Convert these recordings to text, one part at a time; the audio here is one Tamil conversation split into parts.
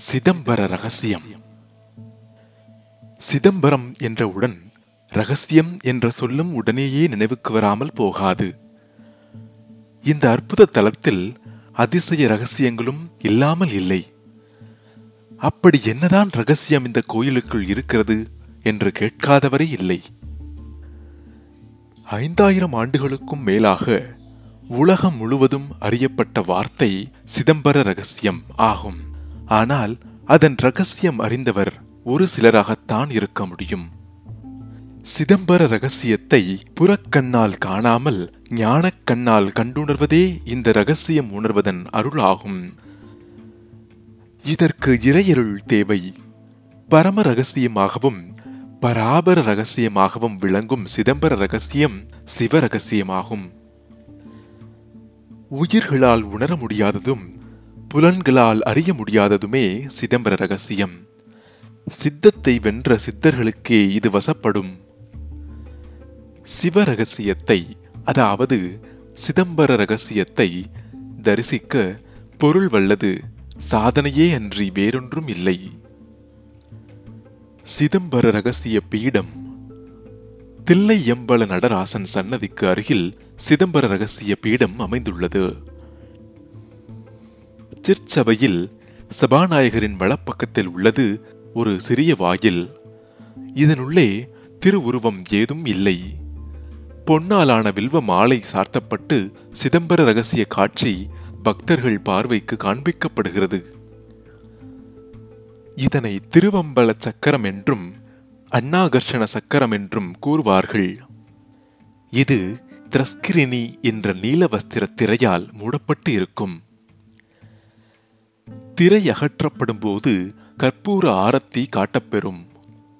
சிதம்பர ரகசியம். சிதம்பரம் என்றவுடன் ரகசியம் என்ற சொல்லும் உடனேயே நினைவுக்கு வராமல் போகாது. இந்த அற்புத தலத்தில் அதிசய ரகசியங்களும் இல்லாமல் இல்லை. அப்படி என்னதான் ரகசியம் இந்த கோயிலுக்குள் இருக்கிறது என்று கேட்காதவரே இல்லை. ஐந்தாயிரம் ஆண்டுகளுக்கும் மேலாக உலகம் முழுவதும் அறியப்பட்ட வார்த்தை சிதம்பர ரகசியம் ஆகும். ஆனால் அதன் ரகசியம் அறிந்தவர் ஒரு சிலராகத்தான் இருக்க முடியும். சிதம்பர ரகசியத்தை புறக்கண்ணால் காணாமல் ஞானக் கண்ணால் கண்டுணர்வதே இந்த ரகசியம் உணர்வதன் அருளாகும். இதற்கு இறையருள் தேவை. பரம ரகசியமாகவும் பராபர ரகசியமாகவும் விளங்கும் சிதம்பர ரகசியம் சிவ ரகசியமாகும். உயிர்களால் உணர முடியாததும் புலன்களால் அறிய முடியாததுமே சிதம்பர ரகசியம். சித்தத்தை வென்ற சித்தர்களுக்கே இது வசப்படும். சிவ ரகசியத்தை அதாவது சிதம்பர ரகசியத்தை தரிசிக்க பொருள் வல்லது சாதனையே அன்றி வேறொன்றும் இல்லை. சிதம்பர ரகசிய பீடம். தில்லையம்பல நடராசன் சன்னதிக்கு அருகில் சிதம்பர ரகசிய பீடம் அமைந்துள்ளது. சிற்சபையில் சபாநாயகரின் வலப்பக்கத்தில் உள்ளது ஒரு சிறிய வாயில். இதனுள்ளே திருவுருவம் ஏதும் இல்லை. பொன்னாலான வில்வ மாலை சார்த்தப்பட்டு சிதம்பர ரகசிய காட்சி பக்தர்கள் பார்வைக்கு காண்பிக்கப்படுகிறது. இதனை திருவம்பல சக்கரம் என்றும் அன்னாகர்ஷண சக்கரம் என்றும் கூறுவார்கள். இது திரஸ்கிரினி என்ற நீலவஸ்திர திரையால் மூடப்பட்டு இருக்கும். திரை அகற்றப்படும் போது கற்பூர ஆரத்தி காட்டப்பெறும்.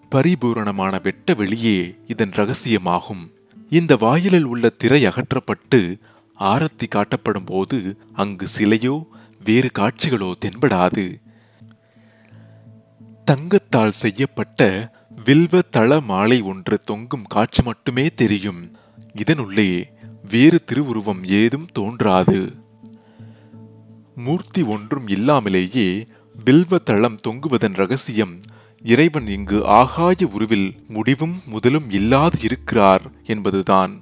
பரிபூரணமான வெட்ட வெளியே இதன் ரகசியமாகும். இந்த வாயிலில் உள்ள திரை அகற்றப்பட்டு ஆரத்தி காட்டப்படும் போது அங்கு சிலையோ வேறு காட்சிகளோ தென்படாது. தங்கத்தால் செய்யப்பட்ட வில்வ தள மாலை ஒன்று தொங்கும் காட்சி மட்டுமே தெரியும். இதனுள்ளே வேறு திருவுருவம் ஏதும் தோன்றாது. மூர்த்தி ஒன்றும் இல்லாமலேயே வில்வ தளம் தொங்குவதன் ரகசியம் இறைவன் இங்கு ஆகாய உருவில் முடிவும் முதலும் இல்லாது இருக்கிறார் என்பதுதான்.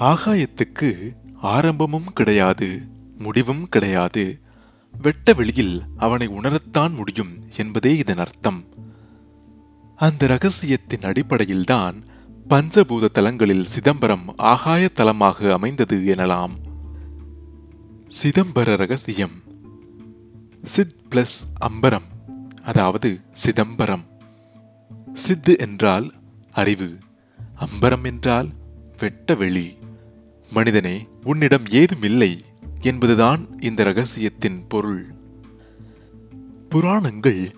ஆகாயத்துக்கு ஆரம்பமும் கிடையாது முடிவும் கிடையாது. வெட்ட வெளியில் அவனை உணரத்தான் முடியும் என்பதே இதன் அர்த்தம். அந்த ரகசியத்தின் அடிப்படையில்தான் பஞ்சபூத தலங்களில் சிதம்பரம் ஆகாய தலமாக அமைந்தது எனலாம். சிதம்பர ரகசியம். சித் பிளஸ் அம்பரம் அதாவது சிதம்பரம். சித்து என்றால் அறிவு அம்பரம் என்றால் வெட்ட வெளி. மனிதனே உன்னிடம் ஏதும் இல்லை என்பதுதான் இந்த ரகசியத்தின் பொருள். புராணங்கள்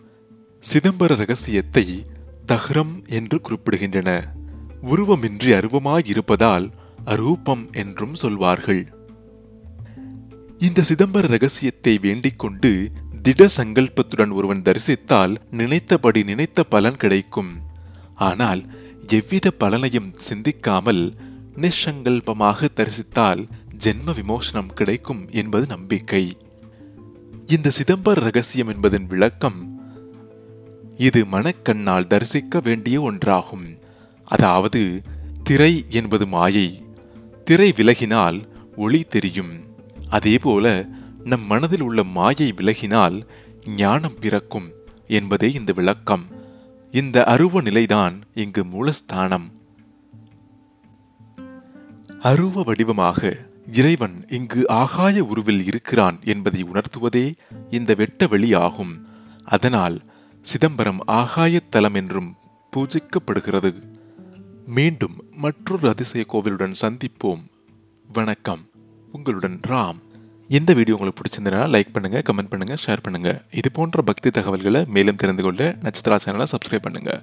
சிதம்பர ரகசியத்தை தஹ்ரம் என்று குறிப்பிடுகின்றன. உருவமின்றி அருவமாயிருப்பதால் அரூபம் என்றும் சொல்வார்கள். இந்த சிதம்பர ரகசியத்தை வேண்டிக் கொண்டு திட சங்கல்பத்துடன் ஒருவன் தரிசித்தால் நினைத்தபடி நினைத்த பலன் கிடைக்கும். ஆனால் எவ்வித பலனையும் சிந்திக்காமல் நிசங்கல்பமாக தரிசித்தால் ஜென்ம விமோசனம் கிடைக்கும் என்பது நம்பிக்கை. இந்த சிதம்பர ரகசியம் என்பதன் விளக்கம் இது மனக்கண்ணால் தரிசிக்க வேண்டிய ஒன்றாகும். அதாவது திரை என்பது மாயை. திரை விலகினால் ஒளி தெரியும். அதேபோல நம் மனதில் உள்ள மாயை விலகினால் ஞானம் பிறக்கும் என்பதே இந்த விளக்கம். இந்த அருவ நிலைதான் இங்கு மூலஸ்தானம். அருவ வடிவமாக இறைவன் இங்கு ஆகாய உருவில் இருக்கிறான் என்பதை உணர்த்துவதே இந்த வெட்ட வெளியாகும் அதனால் சிதம்பரம் ஆகாயத்தலம் என்றும் பூஜிக்கப்படுகிறது. மீண்டும் மற்றொரு அதிசய கோவிலுடன் சந்திப்போம். வணக்கம். உங்களுடன் ராம். இந்த வீடியோ உங்களுக்கு பிடிச்சிருந்தனா லைக் பண்ணுங்கள் கமெண்ட் பண்ணுங்கள் ஷேர் பண்ணுங்கள் இது போன்ற பக்தி தகவல்களை மேலும் தெரிந்து கொள்ள நட்சத்திரா சேனலை சப்ஸ்கிரைப் பண்ணுங்கள்